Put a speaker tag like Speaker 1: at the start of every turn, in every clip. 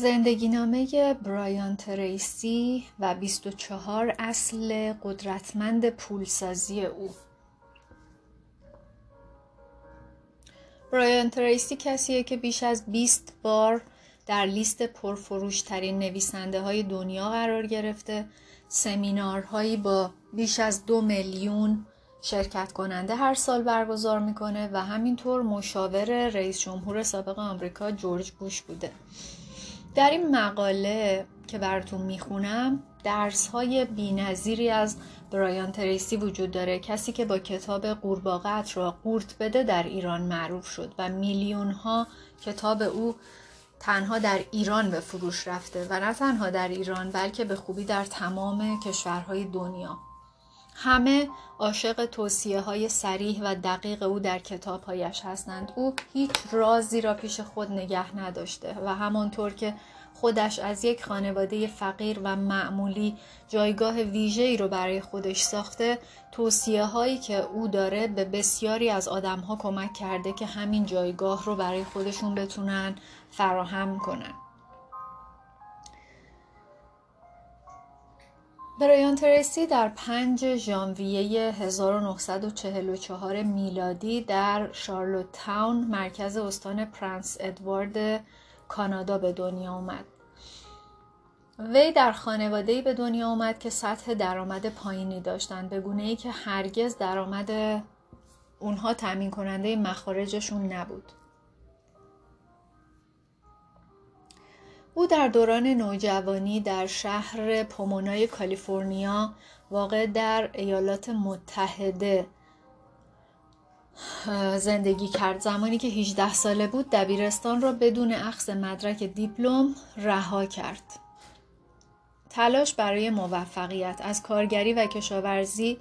Speaker 1: زندگی نامه برایان تریسی و 24 اصل قدرتمند پولسازی او. برایان تریسی کسیه که بیش از 20 بار در لیست پرفروشترین نویسنده های دنیا قرار گرفته. سمینارهایی با بیش از دو میلیون شرکت کننده هر سال برگزار می‌کنه و همینطور مشاور رئیس جمهور سابق آمریکا جورج بوش بوده. در این مقاله که براتون می‌خونم درس های بی از برایان تریسی وجود داره کسی که با کتاب قورباغه را قورت بده در ایران معروف شد و میلیون ها کتاب او تنها در ایران به فروش رفته و نه تنها در ایران بلکه به خوبی در تمام کشورهای دنیا. همه عاشق توصیه های سریح و دقیق او در کتابهایش هستند. او هیچ رازی را پیش خود نگه نداشته و همانطور که خودش از یک خانواده فقیر و معمولی جایگاه ویژه ای رو برای خودش ساخته توصیه هایی که او داره به بسیاری از آدم ها کمک کرده که همین جایگاه رو برای خودشون بتونن فراهم کنن. برایان ترسی در 5 ژانویه 1944 میلادی در شارلوت تاون مرکز استان پرنس ادوارد کانادا به دنیا آمد. وی در خانواده به دنیا آمد که سطح درآمد پایینی داشتند به گونه ای که هرگز درآمد اونها تامین کننده مخارجشون نبود. او در دوران نوجوانی در شهر پومونای کالیفرنیا واقع در ایالات متحده زندگی کرد. زمانی که 18 ساله بود دبیرستان را بدون اخذ مدرک دیپلم رها کرد. تلاش برای موفقیت از کارگری و کشاورزی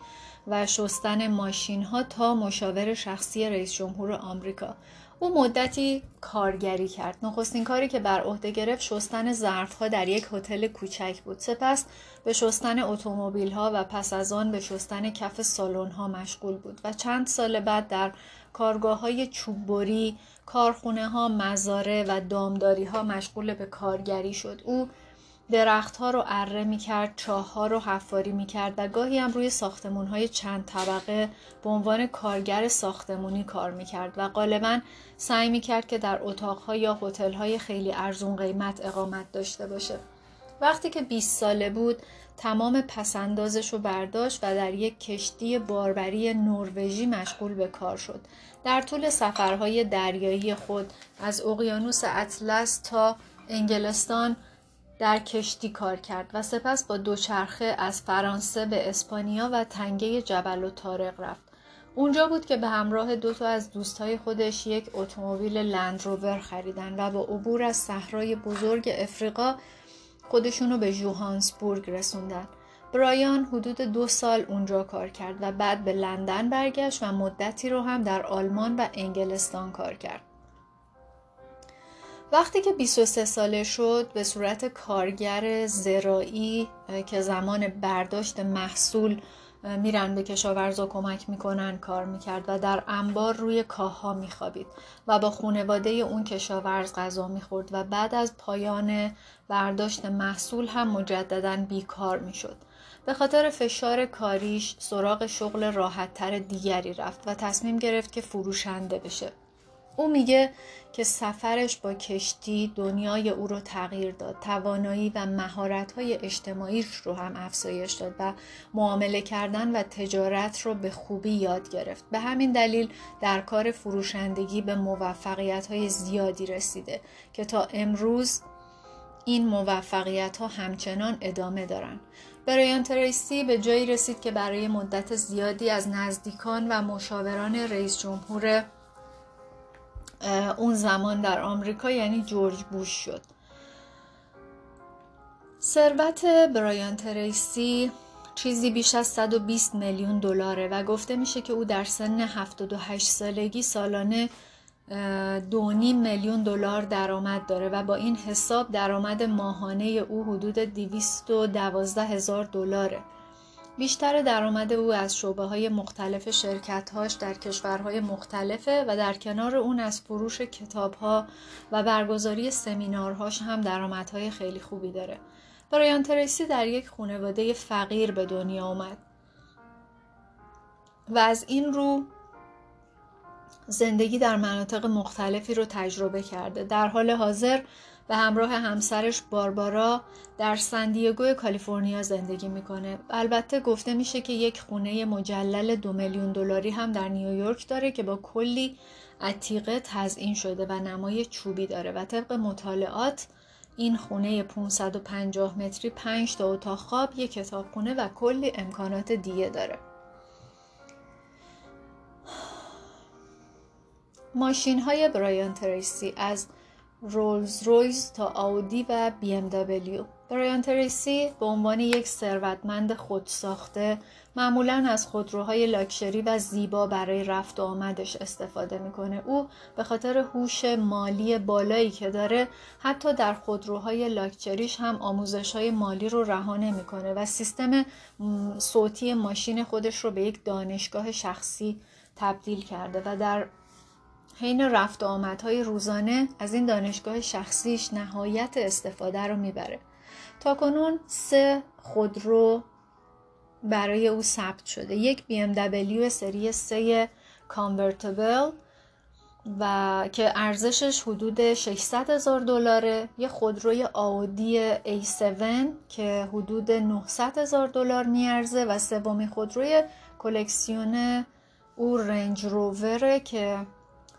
Speaker 1: و شستن ماشین ها تا مشاور شخصی رئیس جمهور آمریکا. او مدتی کارگری کرد. نخستین کاری که بر عهده گرفت شستن ظرفها در یک هتل کوچک بود. سپس به شستن اتومبیل ها و پس از آن به شستن کف سالن ها مشغول بود و چند سال بعد در کارگاه های چوببری کارخونه ها مزاره و دامداری ها مشغول به کارگری شد. او درختها رو اره می کرد، چاه ها رو حفاری می کرد و گاهی هم روی ساختمون های چند طبقه به عنوان کارگر ساختمونی کار می کرد و غالبا سعی می کرد که در اتاقها یا هتل های خیلی ارزون قیمت اقامت داشته باشه. وقتی که 20 ساله بود تمام پسندازش رو برداشت و در یک کشتی باربری نروژی مشغول به کار شد. در طول سفرهای دریایی خود از اقیانوس اطلس تا انگلستان در کشتی کار کرد و سپس با دوچرخه از فرانسه به اسپانیا و تنگه جبل و تارق رفت. اونجا بود که به همراه دو تا از دوستای خودش یک اتومبیل لندروور خریدن و با عبور از صحرای بزرگ افریقا خودشونو به جوهانسبورگ رسوندن. برایان حدود دو سال اونجا کار کرد و بعد به لندن برگشت و مدتی رو هم در آلمان و انگلستان کار کرد. وقتی که 23 ساله شد به صورت کارگر زراعی که زمان برداشت محصول میرن به کشاورزا کمک می‌کنن کار می‌کرد و در انبار روی کاها میخوابید و با خونواده اون کشاورز غذا می‌خورد و بعد از پایان برداشت محصول هم مجددا بیکار می‌شد. به خاطر فشار کاریش سراغ شغل راحتتر دیگری رفت و تصمیم گرفت که فروشنده بشه. او میگه که سفرش با کشتی دنیای او رو تغییر داد توانایی و مهارت‌های اجتماعیش رو هم افزایش داد و معامله کردن و تجارت رو به خوبی یاد گرفت به همین دلیل در کار فروشندگی به موفقیت‌های زیادی رسیده که تا امروز این موفقیت ها همچنان ادامه دارند. برایان تریسی به جایی رسید که برای مدت زیادی از نزدیکان و مشاوران رئیس جمهور اون زمان در آمریکا یعنی جورج بوش شد. ثروت برایان تریسی چیزی بیش از 120 میلیون دلاره و گفته میشه که او در سن 78 سالگی سالانه دو میلیون دلار درآمد داره و با این حساب درآمد ماهانه او حدود 212 هزار دلاره. بیشتر درآمد او از شعبه های مختلف شرکتهاش در کشورهای مختلفه و در کنار اون از فروش کتابها و برگزاری سمینارهاش هم درآمدهای خیلی خوبی داره. برایان تریسی در یک خانواده فقیر به دنیا آمد و از این رو زندگی در مناطق مختلفی رو تجربه کرده. در حال حاضر به همراه همسرش باربارا در سندیگو کالیفرنیا زندگی می‌کنه. البته گفته میشه که یک خونه مجلل دو میلیون دلاری هم در نیویورک داره که با کلی عتیقه تزئین شده و نمای چوبی داره و طبق مطالعات این خونه 550 متری 5 تا اتاق خواب یک کتابخونه و کلی امکانات دیگه داره. ماشین های برایان تریسی از رولز رویز تا آودی و بی ام دبلیو. برایان تریسی به عنوان یک ثروتمند خودساخته معمولا از خودروهای لاکشری و زیبا برای رفت و آمدش استفاده می‌کنه. او به خاطر هوش مالی بالایی که داره حتی در خودروهای لاکچریش هم آموزش های مالی رو رها نمی‌کنه و سیستم صوتی ماشین خودش رو به یک دانشگاه شخصی تبدیل کرده و در حین رفت و آمدهای روزانه از این دانشگاه شخصیش نهایت استفاده رو می‌بره. تا کنون سه خودرو برای او ثبت شده. یک BMW سری 3 کانورتبل و که ارزشش حدود 600 هزار دلاره. یه خودروی آودی A7 که حدود 900 هزار دلار میارزه و سومین خودروی کلکسیون او رنج رووره که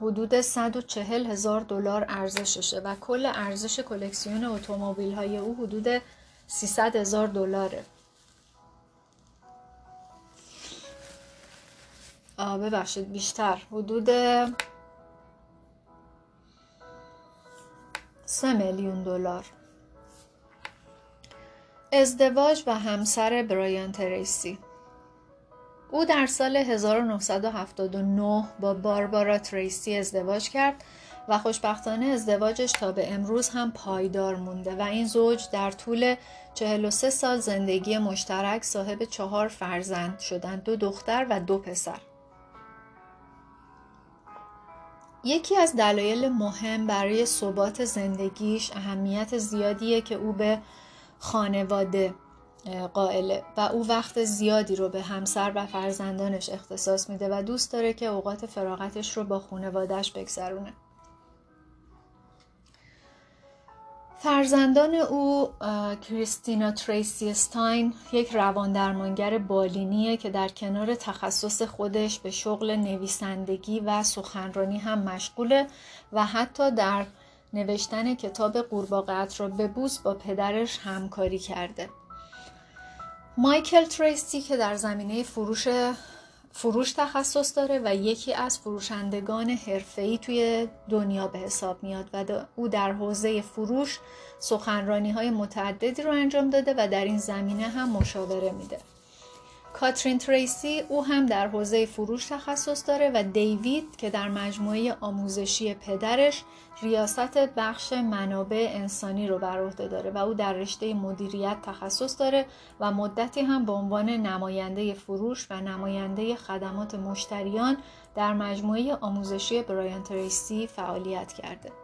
Speaker 1: حدود 140 هزار دلار ارزششه و کل ارزش کلکسیون اتومبیل های او حدود 300 هزار دلاره. ببخشید بیشتر. حدود 3 میلیون دلار. ازدواج و همسر برایان تریسی. او در سال 1979 با باربارا تریسی ازدواج کرد و خوشبختانه ازدواجش تا به امروز هم پایدار مونده و این زوج در طول 43 سال زندگی مشترک صاحب چهار فرزند شدند دو دختر و دو پسر. یکی از دلایل مهم برای ثبات زندگیش اهمیت زیادیه که او به خانواده قائله و او وقت زیادی رو به همسر و فرزندانش اختصاص میده و دوست داره که اوقات فراغتش رو با خانوادهش بگذرونه. فرزندان او کریستینا تریسی استاین یک روان درمانگر بالینیه که در کنار تخصص خودش به شغل نویسندگی و سخنرانی هم مشغوله و حتی در نوشتن کتاب قورباغه‌ات را ببوس با پدرش همکاری کرده. مایکل تریسی که در زمینه فروش فروش تخصص داره و یکی از فروشندگان حرفه‌ای توی دنیا به حساب میاد و او در حوزه فروش سخنرانی های متعددی رو انجام داده و در این زمینه هم مشاوره میده. کاترین تریسی او هم در حوزه فروش تخصص داره و دیوید که در مجموعه آموزشی پدرش ریاست بخش منابع انسانی رو بر عهده داره و او در رشته مدیریت تخصص داره و مدتی هم به عنوان نماینده فروش و نماینده خدمات مشتریان در مجموعه آموزشی برایان تریسی فعالیت کرده.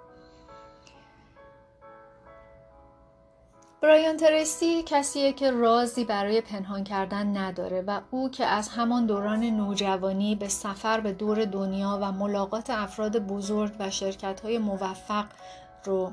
Speaker 1: برایان ترسی کسیه که رازی برای پنهان کردن نداره و او که از همان دوران نوجوانی به سفر به دور دنیا و ملاقات افراد بزرگ و شرکت های موفق رو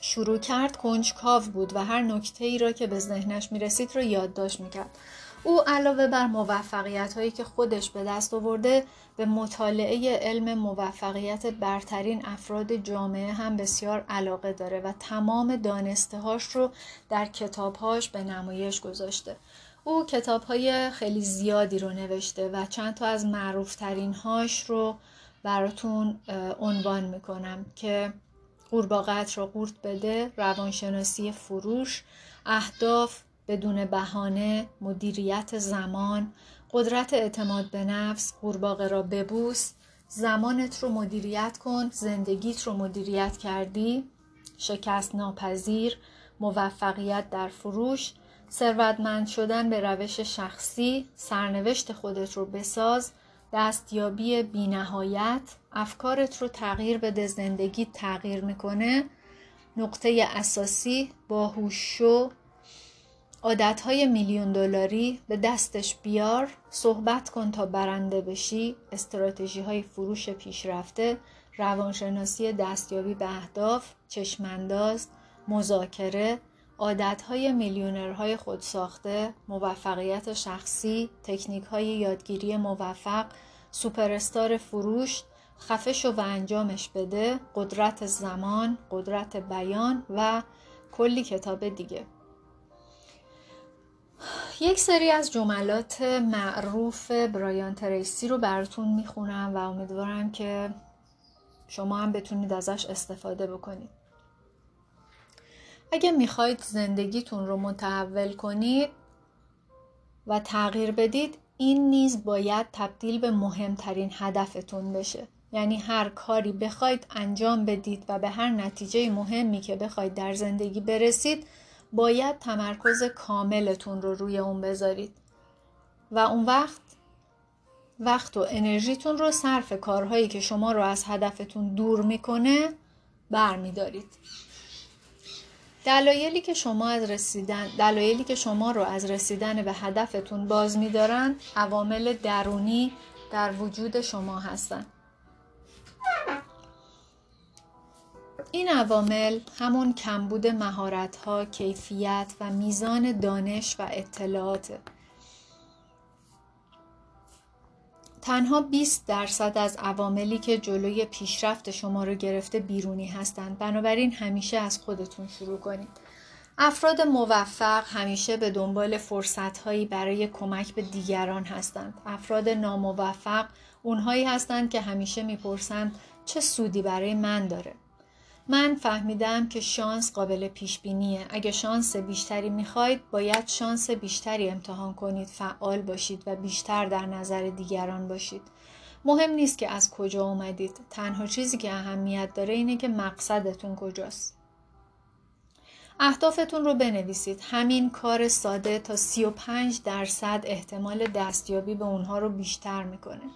Speaker 1: شروع کرد کنجکاو بود و هر نکته ای را که به ذهنش می رسید رو یادداشت می کرد. او علاوه بر موفقیت هایی که خودش به دست آورده به مطالعه علم موفقیت برترین افراد جامعه هم بسیار علاقه داره و تمام دانسته هاش رو در کتابهاش به نمایش گذاشته. او کتاب های خیلی زیادی رو نوشته و چند تا از معروفترین هاش رو براتون عنوان می‌کنم که قورباغه‌ات رو قورت بده روانشناسی فروش اهداف بدون بهانه مدیریت زمان قدرت اعتماد به نفس قورباغه را ببوس زمانت رو مدیریت کن زندگیت رو مدیریت کردی شکست ناپذیر موفقیت در فروش ثروتمند شدن به روش شخصی سرنوشت خودت رو بساز دستیابی بینهایت افکارت رو تغییر بده زندگی تغییر می‌کنه. نقطه اساسی باهوش شو عادتهای میلیون دلاری به دستش بیار صحبت کن تا برنده بشی استراتژی های فروش پیشرفته روانشناسی دستیابی به اهداف چشمانداز مذاکره عادتهای میلیونرهای خودساخته موفقیت شخصی تکنیک های یادگیری موفق سوپرستار فروش خفه شو و انجامش بده قدرت زمان قدرت بیان و کلی کتاب دیگه. یک سری از جملات معروف برایان تریسی رو براتون می‌خونم و امیدوارم که شما هم بتونید ازش استفاده بکنید. اگه می‌خواید زندگیتون رو متحول کنید و تغییر بدید این نیز باید تبدیل به مهمترین هدفتون بشه. یعنی هر کاری بخواید انجام بدید و به هر نتیجه مهمی که بخواید در زندگی برسید باید تمرکز کاملتون رو روی اون بذارید. و اون وقت وقت و انرژیتون رو صرف کارهایی که شما رو از هدفتون دور می‌کنه برمیدارید. دلایلی که شما از رسیدن دلایلی که شما رو از رسیدن به هدفتون باز میدارن عوامل درونی در وجود شما هستند این عوامل همون کمبود ها، کیفیت و میزان دانش و اطلاعات تنها 20 درصد از عواملی که جلوی پیشرفت شما رو گرفته بیرونی هستند. بنابراین همیشه از خودتون شروع کنید. افراد موفق همیشه به دنبال فرصتهایی برای کمک به دیگران هستند. افراد ناموفق اونهایی هستند که همیشه می‌پرسند چه سودی برای من داره. من فهمیدم که شانس قابل پیش بینیه. اگه شانس بیشتری می‌خواید باید شانس بیشتری امتحان کنید، فعال باشید و بیشتر در نظر دیگران باشید. مهم نیست که از کجا اومدید. تنها چیزی که اهمیت داره اینه که مقصدتون کجاست. اهدافتون رو بنویسید. همین کار ساده تا 35 درصد احتمال دستیابی به اونها رو بیشتر می‌کنه.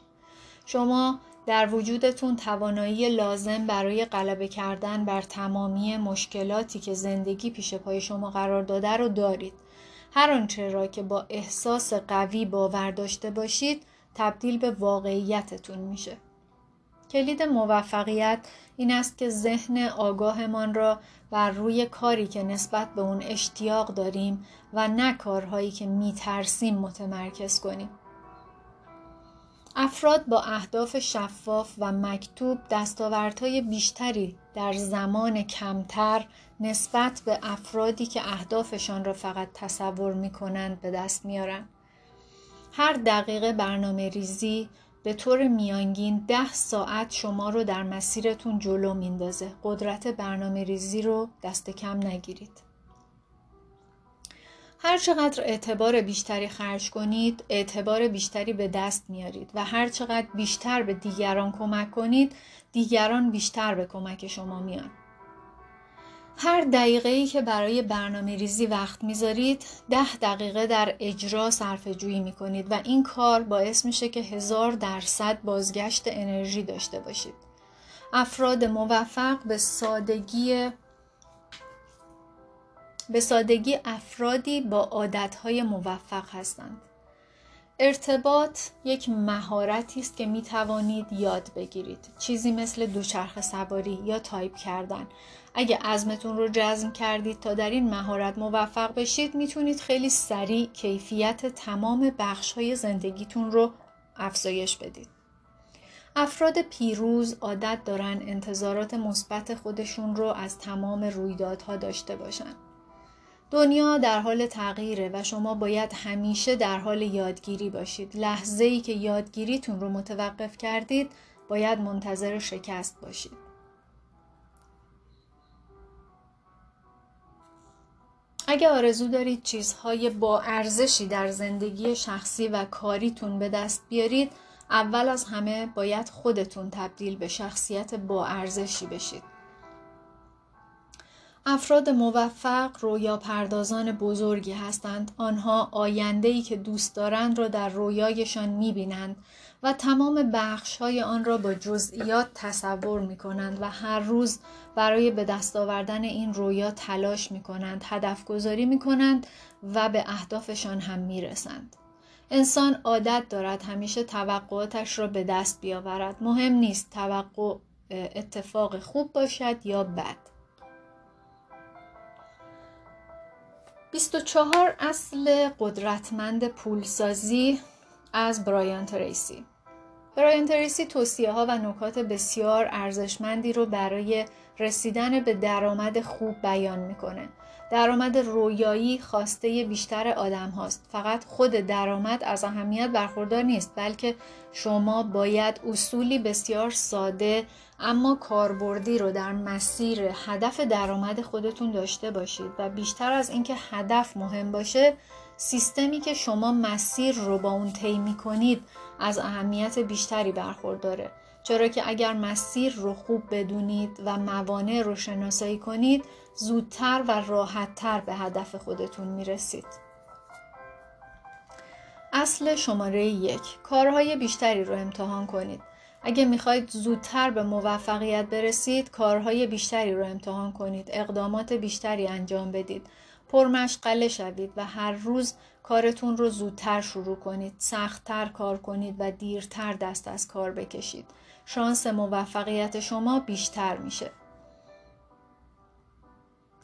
Speaker 1: شما در وجودتون توانایی لازم برای غلبه کردن بر تمامی مشکلاتی که زندگی پیش پای شما قرار داده رو دارید. هر آنچه را که با احساس قوی باور داشته باشید تبدیل به واقعیتتون میشه. کلید موفقیت این است که ذهن آگاهمان را بر روی کاری که نسبت به اون اشتیاق داریم و نه کارهایی که میترسیم متمرکز کنیم. افراد با اهداف شفاف و مکتوب دستاوردهای بیشتری در زمان کمتر نسبت به افرادی که اهدافشان را فقط تصور می کنند به دست میارن. هر دقیقه برنامه ریزی به طور میانگین ده ساعت شما رو در مسیرتون جلو میندازه. قدرت برنامه ریزی رو دست کم نگیرید. هر چقدر اعتبار بیشتری خرج کنید اعتبار بیشتری به دست میارید و هر چقدر بیشتر به دیگران کمک کنید دیگران بیشتر به کمک شما میان. هر دقیقه ای که برای برنامه ریزی وقت می‌ذارید ده دقیقه در اجرا صرف جویی می‌کنید و این کار باعث میشه که هزار درصد بازگشت انرژی داشته باشید. افراد موفق به سادگی به سادگی افرادی با عادتهای موفق هستند. ارتباط یک مهارتی است که می توانید یاد بگیرید. چیزی مثل دوچرخه سواری یا تایپ کردن. اگه عزمتون رو جزم کردید تا در این مهارت موفق بشید می‌تونید خیلی سریع کیفیت تمام بخش های زندگیتون رو افزایش بدید. افراد پیروز عادت دارن انتظارات مثبت خودشون رو از تمام رویدادها داشته باشند. دنیا در حال تغییره و شما باید همیشه در حال یادگیری باشید. لحظه ای که یادگیریتون رو متوقف کردید باید منتظر شکست باشید. اگه آرزو دارید چیزهای با ارزشی در زندگی شخصی و کاریتون به دست بیارید اول از همه باید خودتون تبدیل به شخصیت با ارزشی بشید. افراد موفق رویا پردازان بزرگی هستند. آنها آینده‌ای که دوست دارند را در رویایشان می‌بینند و تمام بخش های آن را با جزئیات تصور می کنند و هر روز برای به دست آوردن این رویا تلاش می کنند، هدف گذاری می کنند و به اهدافشان هم می رسند. انسان عادت دارد همیشه توقعاتش را به دست بیاورد. مهم نیست توقع اتفاق خوب باشد یا بد. 24 اصل قدرتمند پولسازی از برایان تریسی برایان تریسی توصیه ها و نکات بسیار ارزشمندی رو برای رسیدن به درآمد خوب بیان می‌کنه. درآمد رویایی خواسته بیشتر آدم هاست. فقط خود درآمد از اهمیت برخوردار نیست بلکه شما باید اصولی بسیار ساده اما کاربردی رو در مسیر هدف درآمد خودتون داشته باشید و بیشتر از اینکه هدف مهم باشه سیستمی که شما مسیر رو با اون طی کنید از اهمیت بیشتری برخورداره چرا که اگر مسیر رو خوب بدونید و موانع رو شناسایی کنید زودتر و راحتتر به هدف خودتون می‌رسید. اصل شماره یک. کارهای بیشتری رو امتحان کنید. اگه می‌خواید زودتر به موفقیت برسید کارهای بیشتری رو امتحان کنید. اقدامات بیشتری انجام بدید. پرمشغله شوید و هر روز کارتون رو زودتر شروع کنید. سختتر کار کنید و دیرتر دست از کار بکشید. شانس موفقیت شما بیشتر میشه.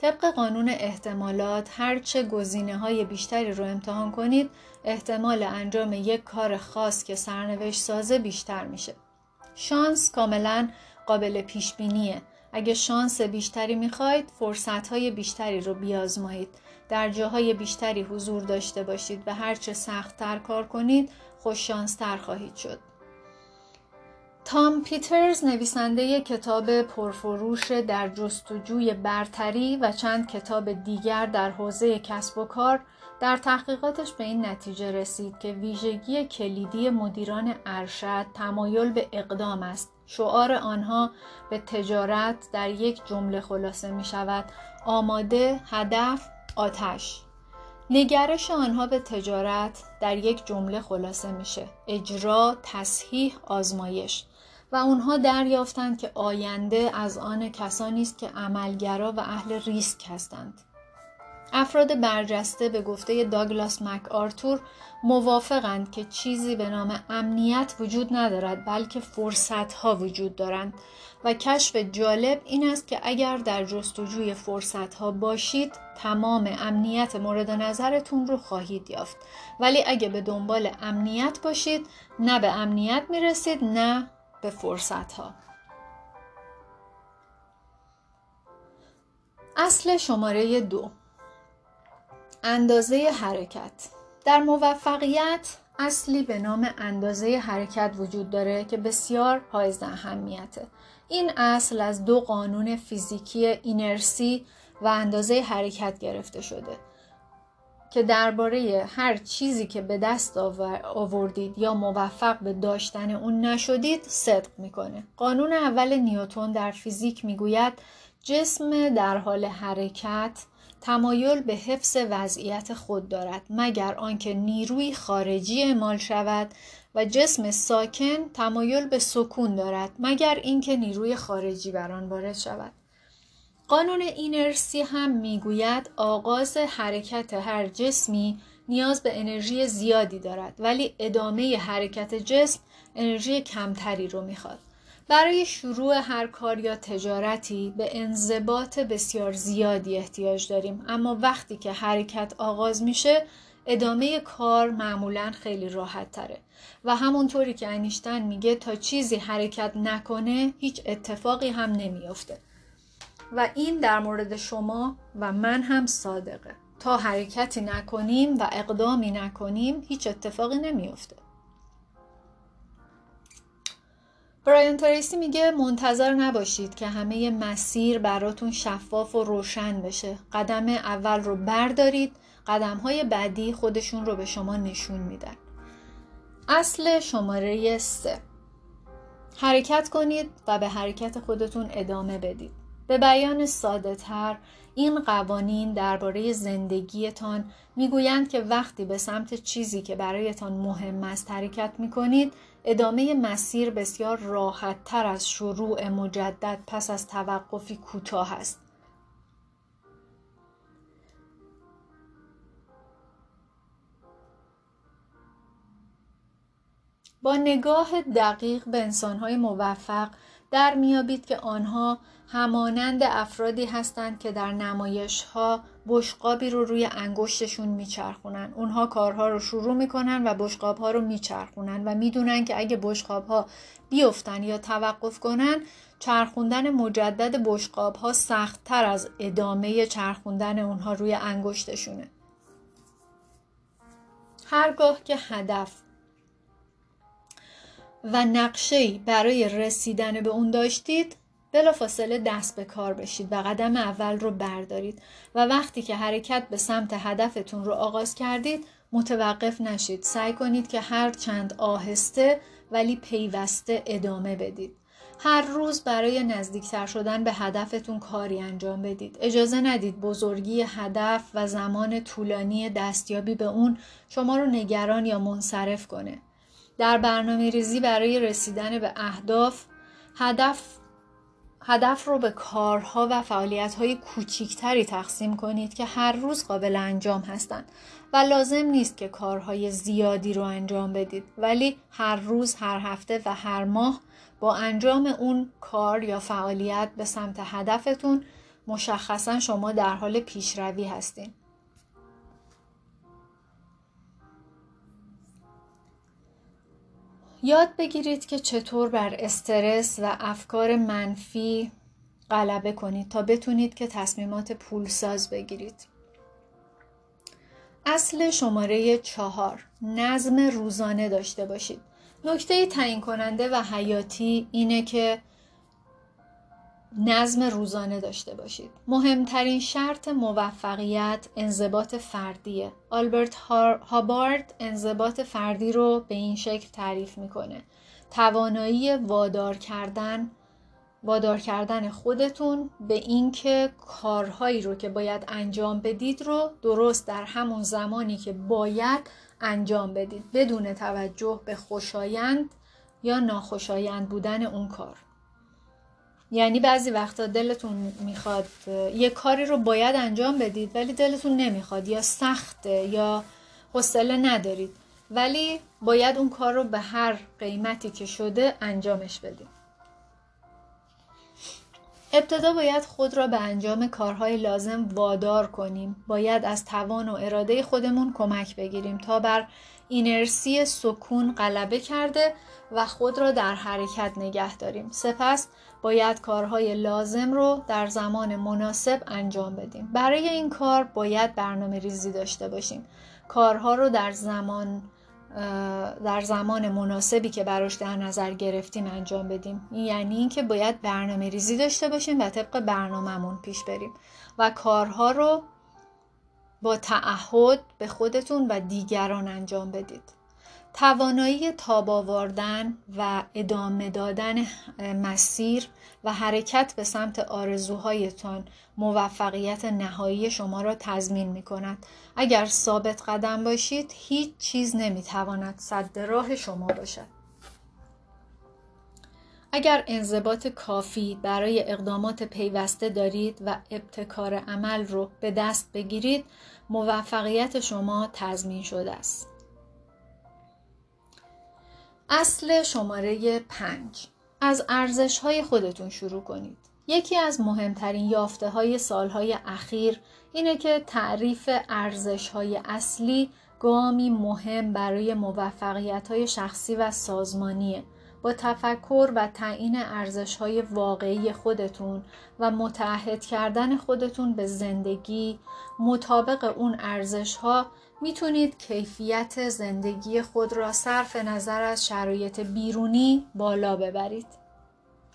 Speaker 1: طبق قانون احتمالات هرچه گزینه های بیشتری رو امتحان کنید احتمال انجام یک کار خاص که سرنوشت سازه بیشتر میشه. شانس کاملا قابل پیش بینیه اگه شانس بیشتری می‌خواید فرصت های بیشتری رو بیازمایید. در جاهای بیشتری حضور داشته باشید و هرچه سختتر کار کنید خوش تر خواهید شد. تام پیترز نویسنده کتاب پرفروش در جستجوی برتری و چند کتاب دیگر در حوزه کسب و کار در تحقیقاتش به این نتیجه رسید که ویژگی کلیدی مدیران ارشد تمایل به اقدام است. شعار آنها به تجارت در یک جمله خلاصه می شود. آماده، هدف، آتش. نگرش آنها به تجارت در یک جمله خلاصه میشه. اجرا، تصحیح، آزمایش. و اونها دریافتند که آینده از آن کسانی است که عملگرا و اهل ریسک هستند. افراد برجسته به گفته داگلاس مک آرتور موافقند که چیزی به نام امنیت وجود ندارد بلکه فرصت ها وجود دارند. و کشف جالب این است که اگر در جستجوی فرصت ها باشید تمام امنیت مورد نظرتون رو خواهید یافت. ولی اگه به دنبال امنیت باشید نه به امنیت می‌رسید نه به فرصت ها اصل شماره دو. اندازه حرکت. در موفقیت اصلی به نام اندازه حرکت وجود داره که بسیار حائز اهمیته. این اصل از دو قانون فیزیکی اینرسی و اندازه حرکت گرفته شده که درباره هر چیزی که به دست آوردید یا موفق به داشتن اون نشدید صدق می‌کنه. قانون اول نیوتون در فیزیک می‌گوید جسم در حال حرکت تمایل به حفظ وضعیت خود دارد مگر آنکه نیروی خارجی اعمال شود و جسم ساکن تمایل به سکون دارد مگر اینکه نیروی خارجی بر آن وارد شود. قانون اینرسی هم می‌گوید آغاز حرکت هر جسمی نیاز به انرژی زیادی دارد ولی ادامه حرکت جسم انرژی کمتری رو می‌خواد. برای شروع هر کار یا تجارتی به انضباط بسیار زیادی احتیاج داریم. اما وقتی که حرکت آغاز میشه ادامه کار معمولا خیلی راحت تره و همونطوری که انیشتن میگه تا چیزی حرکت نکنه هیچ اتفاقی هم نمیافته. و این در مورد شما و من هم صادقه. تا حرکتی نکنیم و اقدامی نکنیم هیچ اتفاقی نمیافته. برایان تریسی میگه منتظر نباشید که همه مسیر براتون شفاف و روشن بشه. قدم اول رو بردارید قدم های بعدی خودشون رو به شما نشون میدن. اصل شماره سه. حرکت کنید و به حرکت خودتون ادامه بدید. به بیان ساده تر این قوانین درباره زندگیتان می‌گویند که وقتی به سمت چیزی که برایتان مهم است حرکت می کنید ادامه مسیر بسیار راحت تر از شروع مجدد پس از توقفی کوتاه است. با نگاه دقیق به انسانهای موفق در میابید که آنها همانند افرادی هستند که در نمایش ها بشقابی رو روی انگشتشون میچرخونن. اونها کارها رو شروع می‌کنن و بشقاب ها رو میچرخونن و می‌دونن که اگه بشقاب ها بیفتن یا توقف کنن چرخوندن مجدد بشقاب ها سخت تر از ادامه چرخوندن اونها روی انگشتشونه. هرگاه که هدف و نقشه برای رسیدن به اون داشتید فاصله دست به کار بشید و قدم اول رو بردارید. و وقتی که حرکت به سمت هدفتون رو آغاز کردید متوقف نشید. سعی کنید که هر چند آهسته ولی پیوسته ادامه بدید. هر روز برای نزدیکتر شدن به هدفتون کاری انجام بدید. اجازه ندید بزرگی هدف و زمان طولانی دستیابی به اون شما رو نگران یا منصرف کنه. در برنامه ریزی برای رسیدن به اهداف هدف هدف رو به کارها و فعالیتهای کوچیکتری تقسیم کنید که هر روز قابل انجام هستند و لازم نیست که کارهای زیادی رو انجام بدید. ولی هر روز هر هفته و هر ماه با انجام اون کار یا فعالیت به سمت هدفتون مشخصا شما در حال پیشروی هستید یاد بگیرید که چطور بر استرس و افکار منفی غلبه کنید تا بتونید که تصمیمات پولساز بگیرید. اصل شماره چهار نظم روزانه داشته باشید. نکته تعیین کننده و حیاتی اینه که نظم روزانه داشته باشید. مهمترین شرط موفقیت انضباط فردیه. آلبرت هابارد انضباط فردی رو به این شکل تعریف می‌کنه. توانایی وادار کردن وادار کردن خودتون به اینکه کارهایی رو که باید انجام بدید رو درست در همون زمانی که باید انجام بدید بدون توجه به خوشایند یا ناخوشایند بودن اون کار یعنی بعضی وقتا دلتون می‌خواد یه کاری رو باید انجام بدید ولی دلتون نمی‌خواد یا سخته یا حوصله ندارید. ولی باید اون کار رو به هر قیمتی که شده انجامش بدید. ابتدا باید خود را به انجام کارهای لازم وادار کنیم. باید از توان و اراده خودمون کمک بگیریم تا بر اینرسی سکون غلبه کرده و خود را در حرکت نگه داریم. سپس باید کارهای لازم رو در زمان مناسب انجام بدیم. برای این کار باید برنامه ریزی داشته باشیم. کارها رو در زمان در زمان مناسبی که براش در نظر گرفتیم انجام بدیم. یعنی اینکه باید برنامه ریزی داشته باشیم و طبق برنامهمون پیش بریم. و کارها رو با تعهد به خودتون و دیگران انجام بدید توانایی تاب آوردن و ادامه دادن مسیر و حرکت به سمت آرزوهایتان موفقیت نهایی شما را تضمین می کند. اگر ثابت قدم باشید هیچ چیز نمی تواند صد راه شما باشد. اگر انضباط کافی برای اقدامات پیوسته دارید و ابتکار عمل رو به دست بگیرید موفقیت شما تضمین شده است. اصل شماره پنج از ارزش های خودتون شروع کنید. یکی از مهمترین یافته های سالهای اخیر اینه که تعریف ارزش های اصلی گامی مهم برای موفقیت های شخصی و سازمانیه. با تفکر و تعیین ارزش های واقعی خودتون و متعهد کردن خودتون به زندگی مطابق اون ارزش ها می‌تونید کیفیت زندگی خود را صرف نظر از شرایط بیرونی بالا ببرید.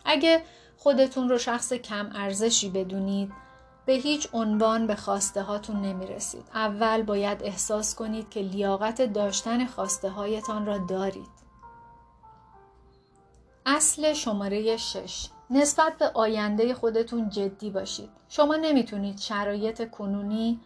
Speaker 1: اگه خودتون رو شخص کم ارزشی بدونید به هیچ عنوان به خواسته هاتون نمی. اول باید احساس کنید که لیاقت داشتن خواسته هایتان را دارید. اصل شماره 6 نسبت به آینده خودتون جدی باشید. شما نمی‌تونید شرایط کنونی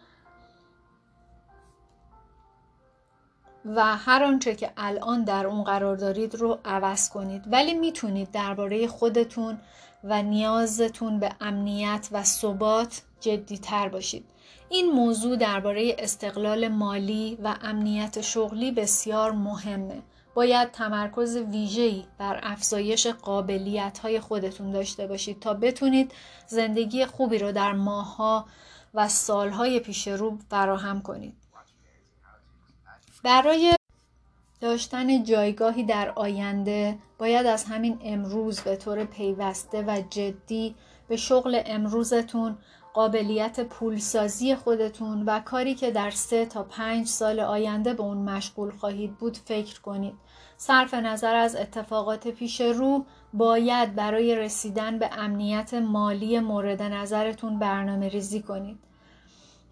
Speaker 1: و هر آنچه که الان در اون قرار دارید رو عوض کنید. ولی می‌تونید درباره خودتون و نیازتون به امنیت و ثبات جدی تر باشید. این موضوع درباره استقلال مالی و امنیت شغلی بسیار مهمه. باید تمرکز ویژه‌ای بر افزایش قابلیت‌های خودتون داشته باشید تا بتونید زندگی خوبی رو در ماهها و سالهای پیش رو فراهم کنید. برای داشتن جایگاهی در آینده باید از همین امروز به طور پیوسته و جدی به شغل امروزتون قابلیت پولسازی خودتون و کاری که در سه تا پنج سال آینده به اون مشغول خواهید بود فکر کنید. صرف نظر از اتفاقات پیش رو باید برای رسیدن به امنیت مالی مورد نظرتون برنامه ریزی کنید.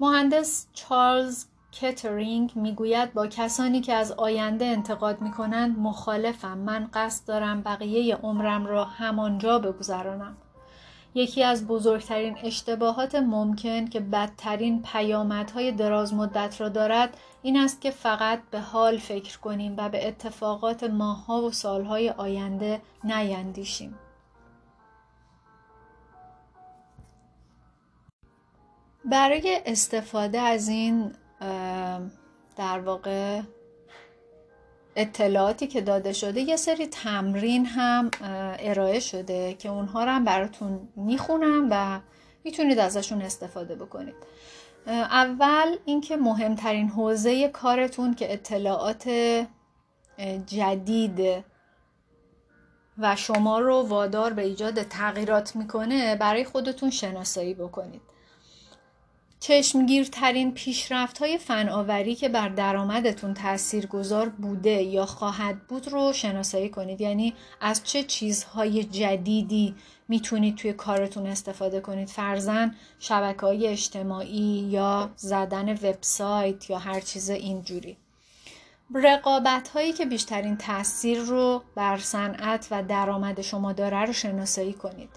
Speaker 1: مهندس چارلز کترینگ می‌گوید با کسانی که از آینده انتقاد می کنند مخالفم من قصد دارم بقیه عمرم را همانجا بگذرانم. یکی از بزرگترین اشتباهات ممکن که بدترین پیامدهای دراز مدت را دارد این است که فقط به حال فکر کنیم و به اتفاقات ماهها و سالهای آینده نیندیشیم. برای استفاده از این در واقع اطلاعاتی که داده شده یه سری تمرین هم ارائه شده که اونها رو هم براتون می‌خونم و می‌تونید ازشون استفاده بکنید. اول اینکه مهمترین حوزه کارتون که اطلاعات جدید و شما رو وادار به ایجاد تغییرات می‌کنه برای خودتون شناسایی بکنید. چشمگیرترین پیشرفت های فناوری که بر درآمدتون تأثیر گذار بوده یا خواهد بود رو شناسایی کنید. یعنی از چه چیزهای جدیدی می‌تونید توی کارتون استفاده کنید؟ فرزن شبکه های اجتماعی یا زدن وبسایت یا هر چیز اینجوری. رقابت هایی که بیشترین تاثیر رو بر صنعت و درآمد شما داره رو شناسایی کنید.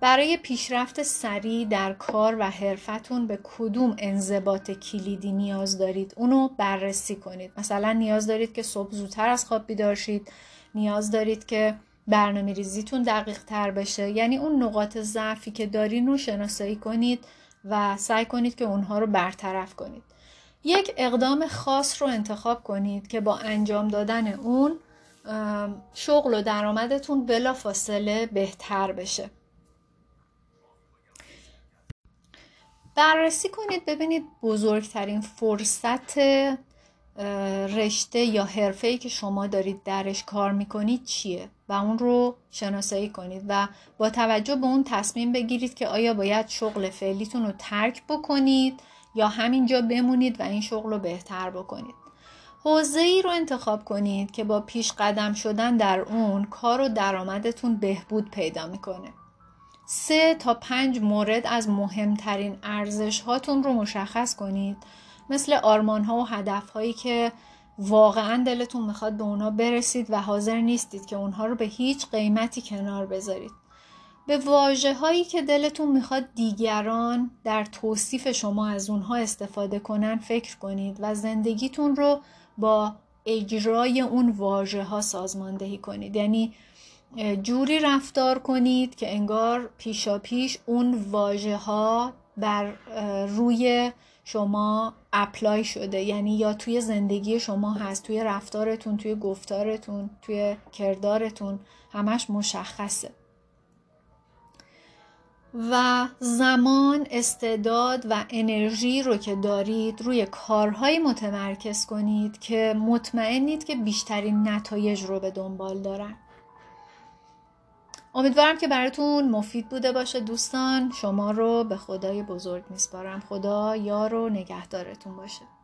Speaker 1: برای پیشرفت سریع در کار و حرفتون به کدوم انضباط کلیدی نیاز دارید؟ اونو بررسی کنید. مثلا نیاز دارید که صبح زودتر از خواب بیدار شید. نیاز دارید که برنامه ریزیتون دقیق تر بشه. یعنی اون نقاط ضعفی که دارین رو شناسایی کنید و سعی کنید که اونها رو برطرف کنید. یک اقدام خاص رو انتخاب کنید که با انجام دادن اون شغل و درآمدتون بلا فاصله بهتر بشه. بررسی کنید ببینید بزرگترین فرصت رشته یا حرفه‌ای که شما دارید درش کار می‌کنید چیه؟ و اون رو شناسایی کنید و با توجه به اون تصمیم بگیرید که آیا باید شغل فعلیتون رو ترک بکنید یا همینجا بمونید و این شغل رو بهتر بکنید. حوزه ای رو انتخاب کنید که با پیش قدم شدن در اون کار و درآمدتون بهبود پیدا می‌کنه. سه تا پنج مورد از مهمترین ارزش هاتون رو مشخص کنید. مثل آرمان ها و هدف هایی که واقعا دلتون می‌خواد به اونا برسید و حاضر نیستید که اونها رو به هیچ قیمتی کنار بذارید. به واجه هایی که دلتون می‌خواد دیگران در توصیف شما از اونها استفاده کنن فکر کنید و زندگیتون رو با اجرای اون واژه ها سازماندهی کنید. یعنی جوری رفتار کنید که انگار پیشا پیش اون واژه ها بر روی شما اپلای شده. یعنی یا توی زندگی شما هست توی رفتارتون توی گفتارتون توی کردارتون همش مشخصه. و زمان استعداد و انرژی رو که دارید روی کارهایی متمرکز کنید که مطمئنید که بیشترین نتایج رو به دنبال دارن. امیدوارم که براتون مفید بوده باشه دوستان. شما رو به خدای بزرگ میسپارم. خدا یار و نگهدارتون باشه.